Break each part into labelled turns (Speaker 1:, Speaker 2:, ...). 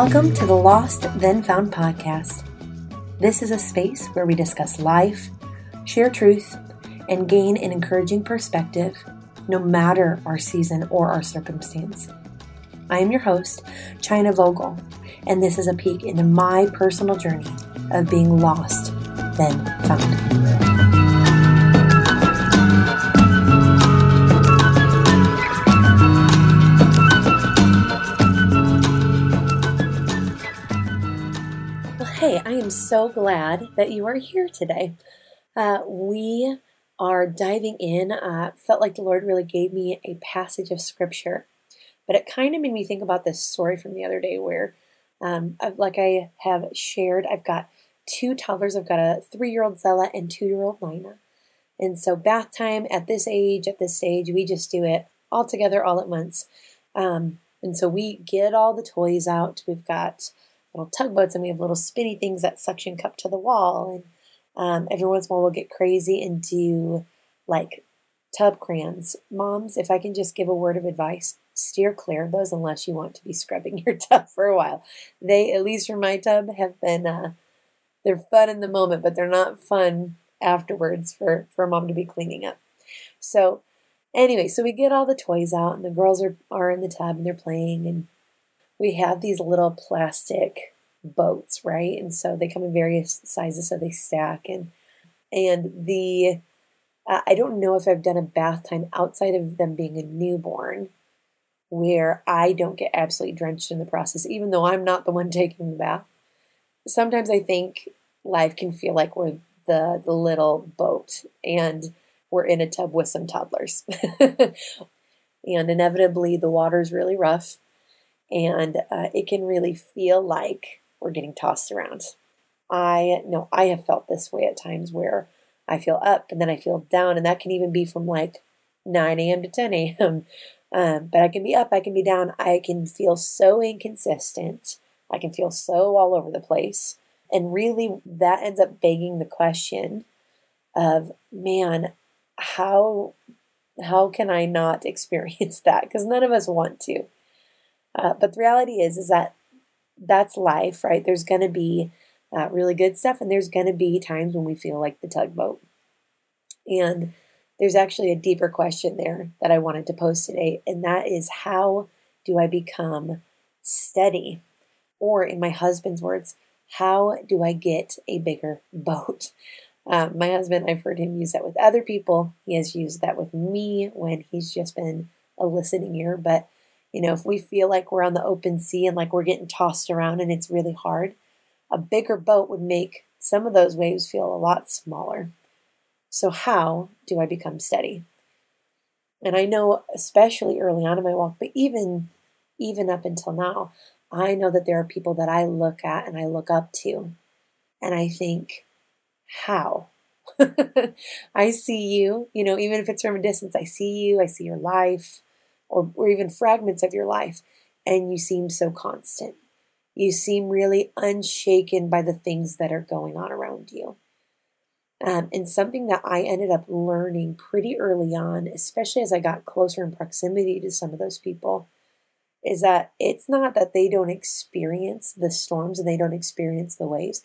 Speaker 1: Welcome to the Lost Then Found podcast. This is a space where we discuss life, share truth, and gain an encouraging perspective, no matter our season or our circumstance. I am your host, China Vogel, and this is a peek into my personal journey of being lost, then found. Am so glad that you are here today. Uh, we are diving in. Uh, felt like the Lord really gave me a passage of scripture, but it kind of made me think about this story from the other day where, um, like I have shared, I've got two toddlers. I've got a three year old Zella and two year old Lina. And so, bath time at this age, at this stage, we just do it all together all at once. Um, and so, we get all the toys out. We've got little tugboats and we have little spinny things that suction cup to the wall. And um, every once in a while we'll get crazy and do like tub crayons. Moms, if I can just give a word of advice, steer clear of those unless you want to be scrubbing your tub for a while. They, at least for my tub, have been, uh, they're fun in the moment, but they're not fun afterwards for, for mom to be cleaning up. So, anyway, so we get all the toys out and the girls are, are in the tub and they're playing and we have these little plastic boats, right? And so they come in various sizes, so they stack and and the uh, I don't know if I've done a bath time outside of them being a newborn where I don't get absolutely drenched in the process, even though I'm not the one taking the bath. Sometimes I think life can feel like we're the the little boat and we're in a tub with some toddlers. and inevitably the water's really rough and uh, it can really feel like we're getting tossed around. I know I have felt this way at times where I feel up and then I feel down, and that can even be from like 9 a.m. to 10 a.m. Um, but I can be up, I can be down, I can feel so inconsistent, I can feel so all over the place. And really, that ends up begging the question of, man, how how can I not experience that? Because none of us want to. Uh, but the reality is, is that that's life, right? There's going to be uh, really good stuff, and there's going to be times when we feel like the tugboat. And there's actually a deeper question there that I wanted to pose today, and that is how do I become steady? Or, in my husband's words, how do I get a bigger boat? Um, my husband, I've heard him use that with other people. He has used that with me when he's just been a listening ear. But you know, if we feel like we're on the open sea and like we're getting tossed around and it's really hard, a bigger boat would make some of those waves feel a lot smaller. So, how do I become steady? And I know, especially early on in my walk, but even even up until now, I know that there are people that I look at and I look up to, and I think, how? I see you, you know, even if it's from a distance, I see you, I see your life, or, or even fragments of your life, and you seem so constant. You seem really unshaken by the things that are going on around you. Um, and something that I ended up learning pretty early on, especially as I got closer in proximity to some of those people, is that it's not that they don't experience the storms and they don't experience the waves.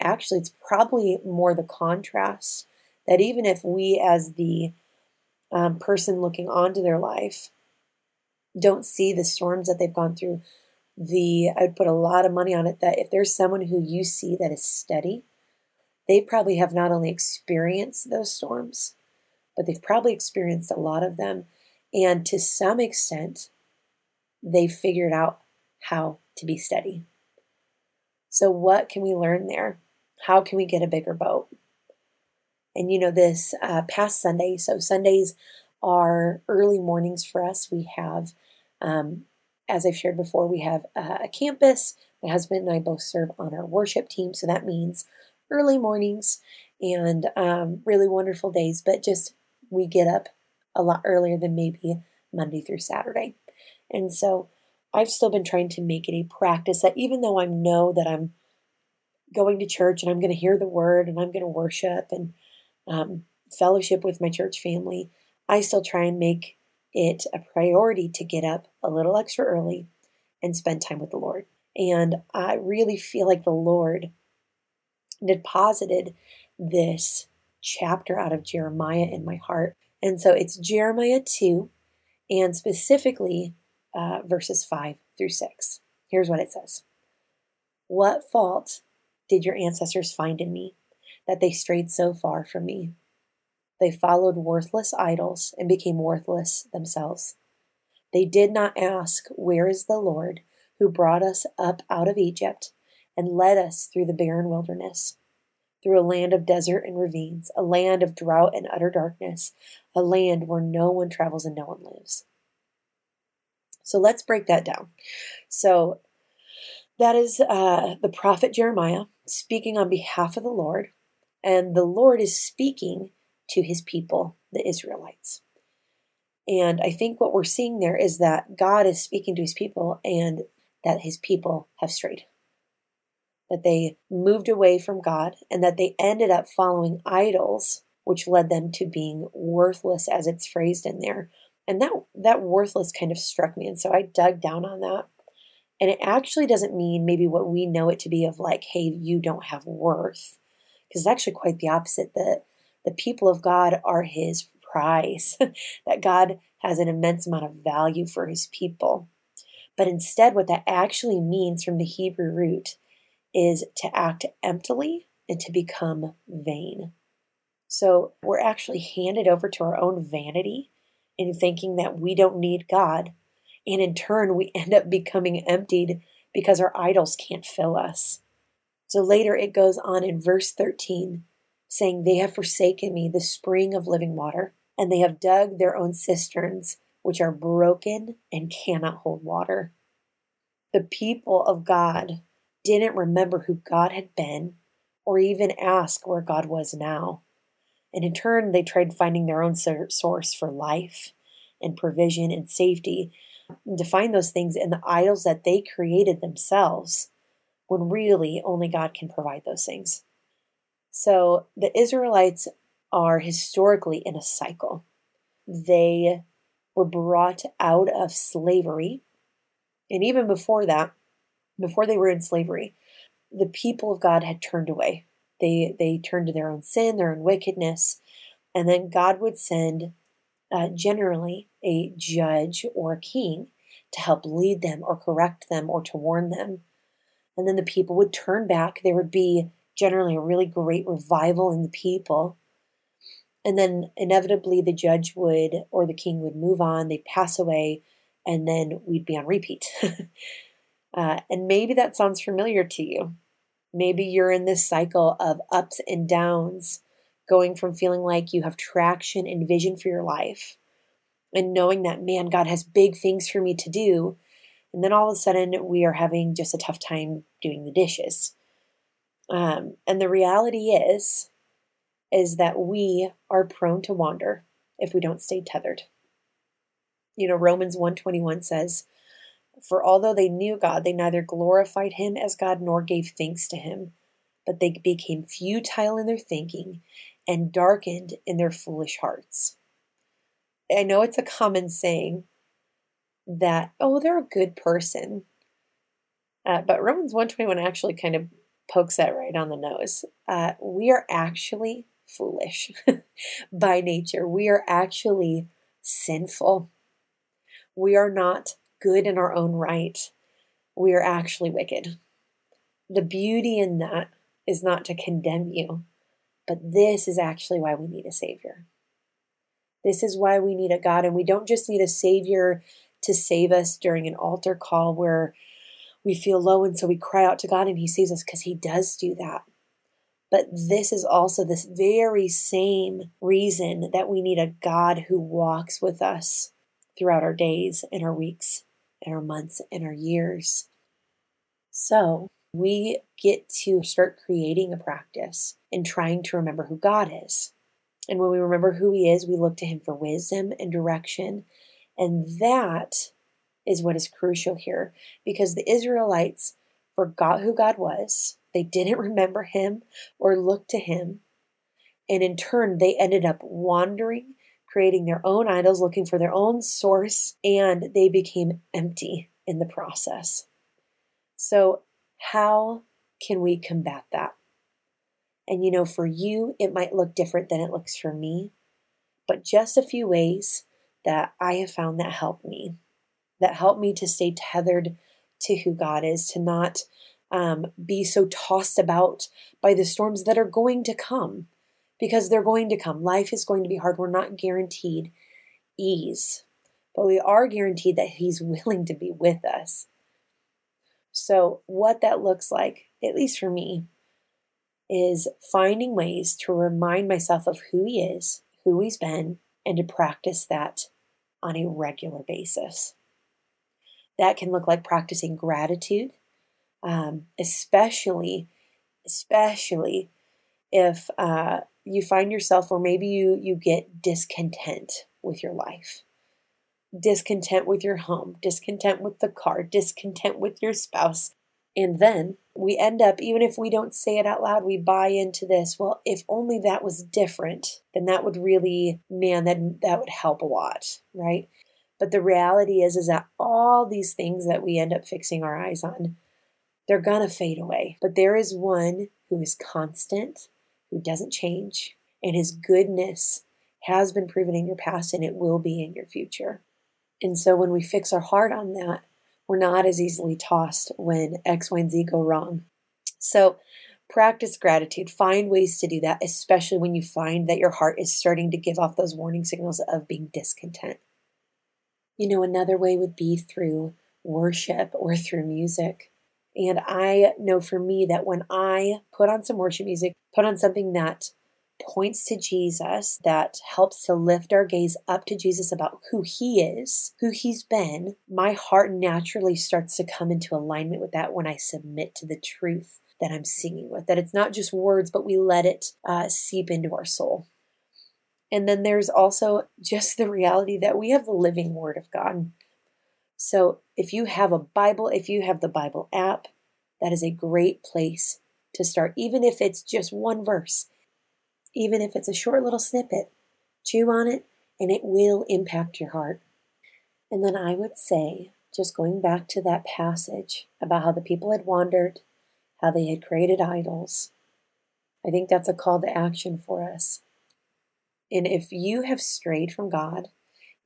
Speaker 1: Actually, it's probably more the contrast that even if we, as the um, person looking onto their life, don't see the storms that they've gone through, the I would put a lot of money on it that if there's someone who you see that is steady, they probably have not only experienced those storms, but they've probably experienced a lot of them. And to some extent, they've figured out how to be steady. So, what can we learn there? How can we get a bigger boat? And you know, this uh, past Sunday, so Sundays are early mornings for us. We have um, as I've shared before, we have a campus. My husband and I both serve on our worship team, so that means early mornings and um, really wonderful days. But just we get up a lot earlier than maybe Monday through Saturday, and so I've still been trying to make it a practice that even though I know that I'm going to church and I'm going to hear the word and I'm going to worship and um, fellowship with my church family, I still try and make it a priority to get up a little extra early and spend time with the Lord. And I really feel like the Lord deposited this chapter out of Jeremiah in my heart. And so it's Jeremiah 2, and specifically uh, verses 5 through 6. Here's what it says What fault did your ancestors find in me that they strayed so far from me? They followed worthless idols and became worthless themselves. They did not ask, Where is the Lord who brought us up out of Egypt and led us through the barren wilderness? through a land of desert and ravines, a land of drought and utter darkness, a land where no one travels and no one lives. So let's break that down. So that is uh, the prophet Jeremiah speaking on behalf of the Lord, and the Lord is speaking to his people, the Israelites. And I think what we're seeing there is that God is speaking to his people and that his people have strayed that they moved away from God and that they ended up following idols, which led them to being worthless, as it's phrased in there. And that that worthless kind of struck me, and so I dug down on that. And it actually doesn't mean maybe what we know it to be of like, hey, you don't have worth, because it's actually quite the opposite. That the people of God are His prize, that God has an immense amount of value for His people. But instead, what that actually means from the Hebrew root is to act emptily and to become vain. So we're actually handed over to our own vanity in thinking that we don't need God. And in turn, we end up becoming emptied because our idols can't fill us. So later it goes on in verse 13, saying, They have forsaken me, the spring of living water, and they have dug their own cisterns, which are broken and cannot hold water. The people of God didn't remember who God had been or even ask where God was now. And in turn, they tried finding their own source for life and provision and safety and to find those things in the idols that they created themselves when really only God can provide those things. So the Israelites are historically in a cycle. They were brought out of slavery. And even before that, before they were in slavery, the people of God had turned away. They they turned to their own sin, their own wickedness, and then God would send uh, generally a judge or a king to help lead them or correct them or to warn them. And then the people would turn back. There would be generally a really great revival in the people. And then inevitably the judge would or the king would move on, they'd pass away, and then we'd be on repeat. Uh, and maybe that sounds familiar to you. Maybe you're in this cycle of ups and downs, going from feeling like you have traction and vision for your life and knowing that, man, God has big things for me to do. And then all of a sudden, we are having just a tough time doing the dishes. Um, and the reality is, is that we are prone to wander if we don't stay tethered. You know, Romans 121 says, for although they knew God, they neither glorified him as God nor gave thanks to him, but they became futile in their thinking and darkened in their foolish hearts. I know it's a common saying that, oh, they're a good person. Uh, but Romans 121 actually kind of pokes that right on the nose. Uh, we are actually foolish by nature. We are actually sinful. We are not good in our own right, we are actually wicked. The beauty in that is not to condemn you, but this is actually why we need a Savior. This is why we need a God, and we don't just need a Savior to save us during an altar call where we feel low and so we cry out to God and He saves us because He does do that. But this is also this very same reason that we need a God who walks with us throughout our days and our weeks and our months and our years. So we get to start creating a practice and trying to remember who God is. And when we remember who He is, we look to Him for wisdom and direction. And that is what is crucial here because the Israelites forgot who God was. They didn't remember Him or look to Him. And in turn, they ended up wandering creating their own idols, looking for their own source, and they became empty in the process. So, how can we combat that? And you know, for you, it might look different than it looks for me, but just a few ways that I have found that help me, that help me to stay tethered to who God is, to not um, be so tossed about by the storms that are going to come, because they're going to come. Life is going to be hard. We're not guaranteed ease, but we are guaranteed that He's willing to be with us. So, what that looks like, at least for me, is finding ways to remind myself of who He is, who He's been, and to practice that on a regular basis. That can look like practicing gratitude, um, especially, especially if uh, you find yourself, or maybe you you get discontent with your life discontent with your home, discontent with the car, discontent with your spouse. And then we end up, even if we don't say it out loud, we buy into this. Well, if only that was different, then that would really, man, that, that would help a lot, right? But the reality is, is that all these things that we end up fixing our eyes on, they're gonna fade away. But there is one who is constant, who doesn't change, and his goodness has been proven in your past and it will be in your future. And so when we fix our heart on that, we're not as easily tossed when X, Y, and Z go wrong. So practice gratitude. Find ways to do that, especially when you find that your heart is starting to give off those warning signals of being discontent. You know, another way would be through worship or through music. And I know for me that when I put on some worship music, put on something that points to Jesus, that helps to lift our gaze up to Jesus about who he is, who he's been, my heart naturally starts to come into alignment with that when I submit to the truth that I'm singing with. That it's not just words, but we let it uh, seep into our soul. And then there's also just the reality that we have the living Word of God. So if you have a Bible, if you have the Bible app, that is a great place to start, even if it's just one verse even if it's a short little snippet. Chew on it, and it will impact your heart. And then I would say, just going back to that passage about how the people had wandered, how they had created idols, I think that's a call to action for us. And if you have strayed from God,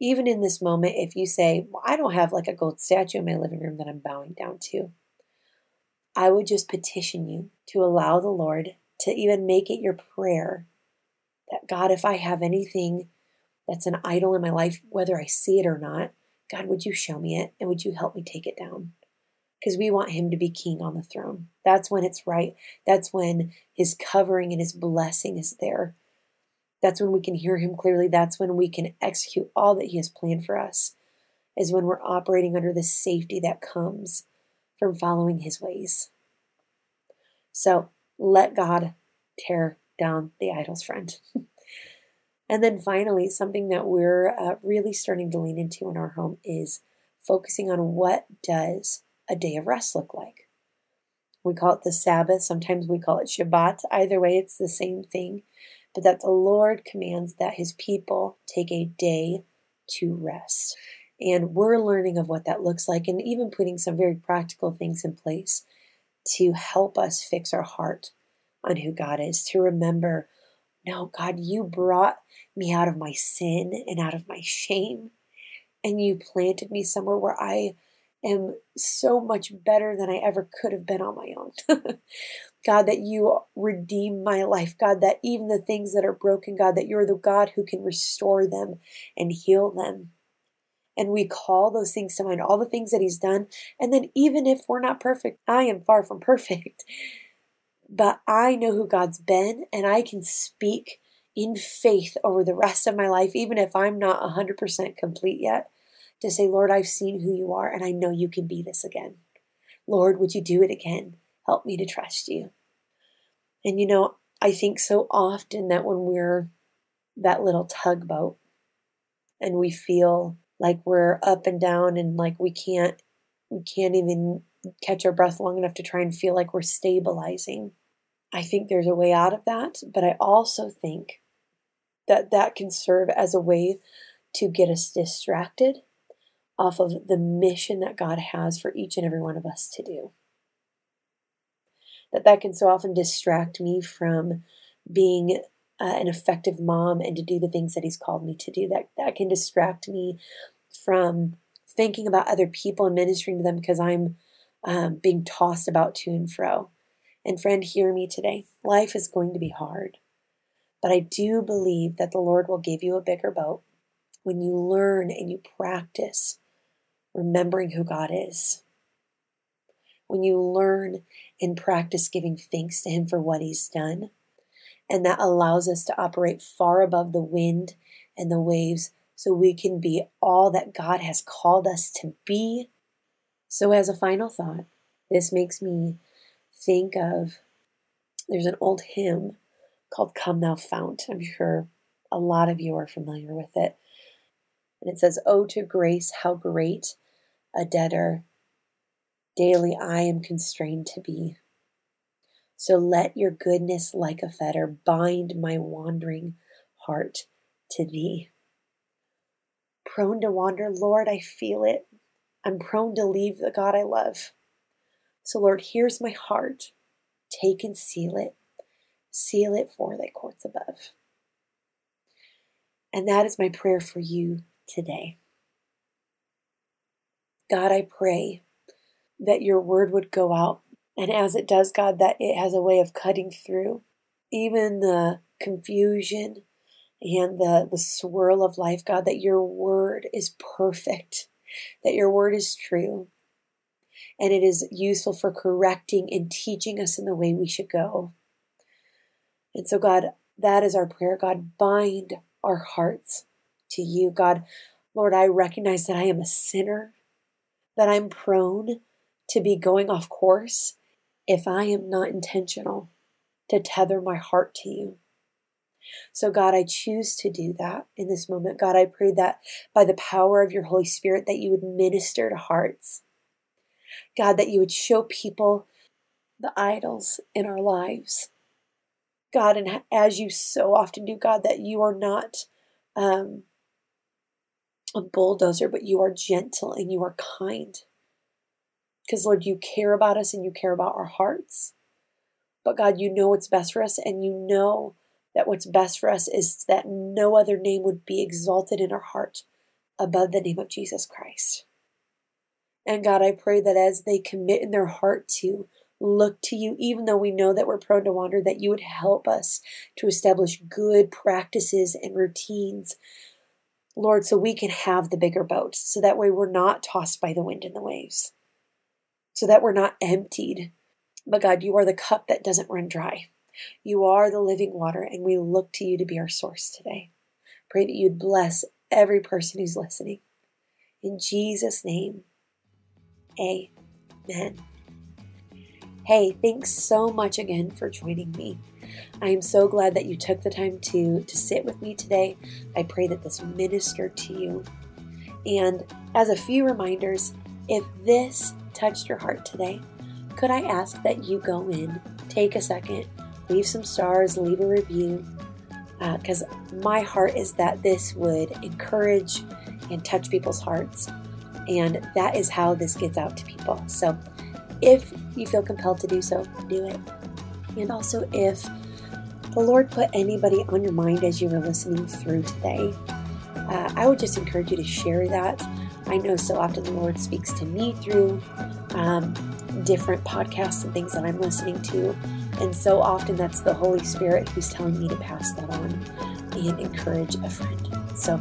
Speaker 1: even in this moment, if you say, well, I don't have like a gold statue in my living room that I'm bowing down to, I would just petition you to allow the Lord to even make it your prayer that God, if I have anything that's an idol in my life, whether I see it or not, God, would you show me it and would you help me take it down? Because we want him to be king on the throne. That's when it's right. That's when his covering and his blessing is there. That's when we can hear him clearly. That's when we can execute all that he has planned for us, is when we're operating under the safety that comes from following his ways. So let God tear down the idols, friend. and then finally, something that we're uh, really starting to lean into in our home is focusing on what does a day of rest look like. We call it the Sabbath. Sometimes we call it Shabbat. Either way, it's the same thing. But that the Lord commands that his people take a day to rest. And we're learning of what that looks like and even putting some very practical things in place to help us fix our heart on who God is, to remember, no, God, you brought me out of my sin and out of my shame, and you planted me somewhere where I am so much better than I ever could have been on my own. God, that you redeem my life. God, that even the things that are broken, God, that you're the God who can restore them and heal them. And we call those things to mind, all the things that He's done. And then, even if we're not perfect, I am far from perfect but I know who God's been, and I can speak in faith over the rest of my life, even if I'm not 100% complete yet, to say, Lord, I've seen who you are, and I know you can be this again. Lord, would you do it again? Help me to trust you. And you know, I think so often that when we're that little tugboat and we feel like we're up and down and like we can't we can't even catch our breath long enough to try and feel like we're stabilizing. I think there's a way out of that, but I also think that that can serve as a way to get us distracted off of the mission that God has for each and every one of us to do. that that can so often distract me from being uh, an effective mom and to do the things that he's called me to do. That that can distract me from thinking about other people and ministering to them because i'm um, being tossed about to and fro. And friend hear me today. Life is going to be hard. But i do believe that the lord will give you a bigger boat when you learn and you practice remembering who god is when you learn and practice giving thanks to him for what he's done and that allows us to operate far above the wind and the waves so we can be all that God has called us to be. So, as a final thought, this makes me think of there's an old hymn called Come Thou Fount. I'm sure a lot of you are familiar with it. And it says, Oh, to grace, how great a debtor daily I am constrained to be. So let your goodness like a fetter bind my wandering heart to thee. Prone to wander, Lord, I feel it. I'm prone to leave the God I love. So, Lord, here's my heart. Take and seal it. Seal it for thy courts above. And that is my prayer for you today. God, I pray that your word would go out and as it does, God, that it has a way of cutting through even the confusion and the, the swirl of life, God, that your word is perfect, that your word is true, and it is useful for correcting and teaching us in the way we should go. And so, God, that is our prayer. God, bind our hearts to you. God, Lord, I recognize that I am a sinner, that I'm prone to be going off course, if I am not intentional to tether my heart to you. So, God, I choose to do that in this moment. God, I pray that by the power of your Holy Spirit, that you would minister to hearts. God, that you would show people the idols in our lives. God, and as you so often do, God, that you are not um, a bulldozer, but you are gentle and you are kind. Because, Lord, you care about us and you care about our hearts. But, God, you know what's best for us, and you know that what's best for us is that no other name would be exalted in our heart above the name of Jesus Christ. And, God, I pray that as they commit in their heart to look to you, even though we know that we're prone to wander, that you would help us to establish good practices and routines Lord, so we can have the bigger boat, so that way we're not tossed by the wind and the waves so that we're not emptied. But God, you are the cup that doesn't run dry. You are the living water, and we look to you to be our source today. Pray that you'd bless every person who's listening. In Jesus' name, amen. Hey, thanks so much again for joining me. I am so glad that you took the time to, to sit with me today. I pray that this ministered to you. And as a few reminders, if this touched your heart today, could I ask that you go in, take a second, leave some stars, leave a review? Because uh, my heart is that this would encourage and touch people's hearts. And that is how this gets out to people. So if you feel compelled to do so, do it. And also, if the Lord put anybody on your mind as you were listening through today, uh, I would just encourage you to share that I know so often the Lord speaks to me through um, different podcasts and things that I'm listening to. And so often that's the Holy Spirit who's telling me to pass that on and encourage a friend. So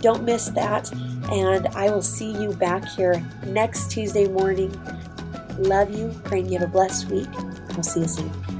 Speaker 1: don't miss that. And I will see you back here next Tuesday morning. Love you. Praying you have a blessed week. We'll see you soon.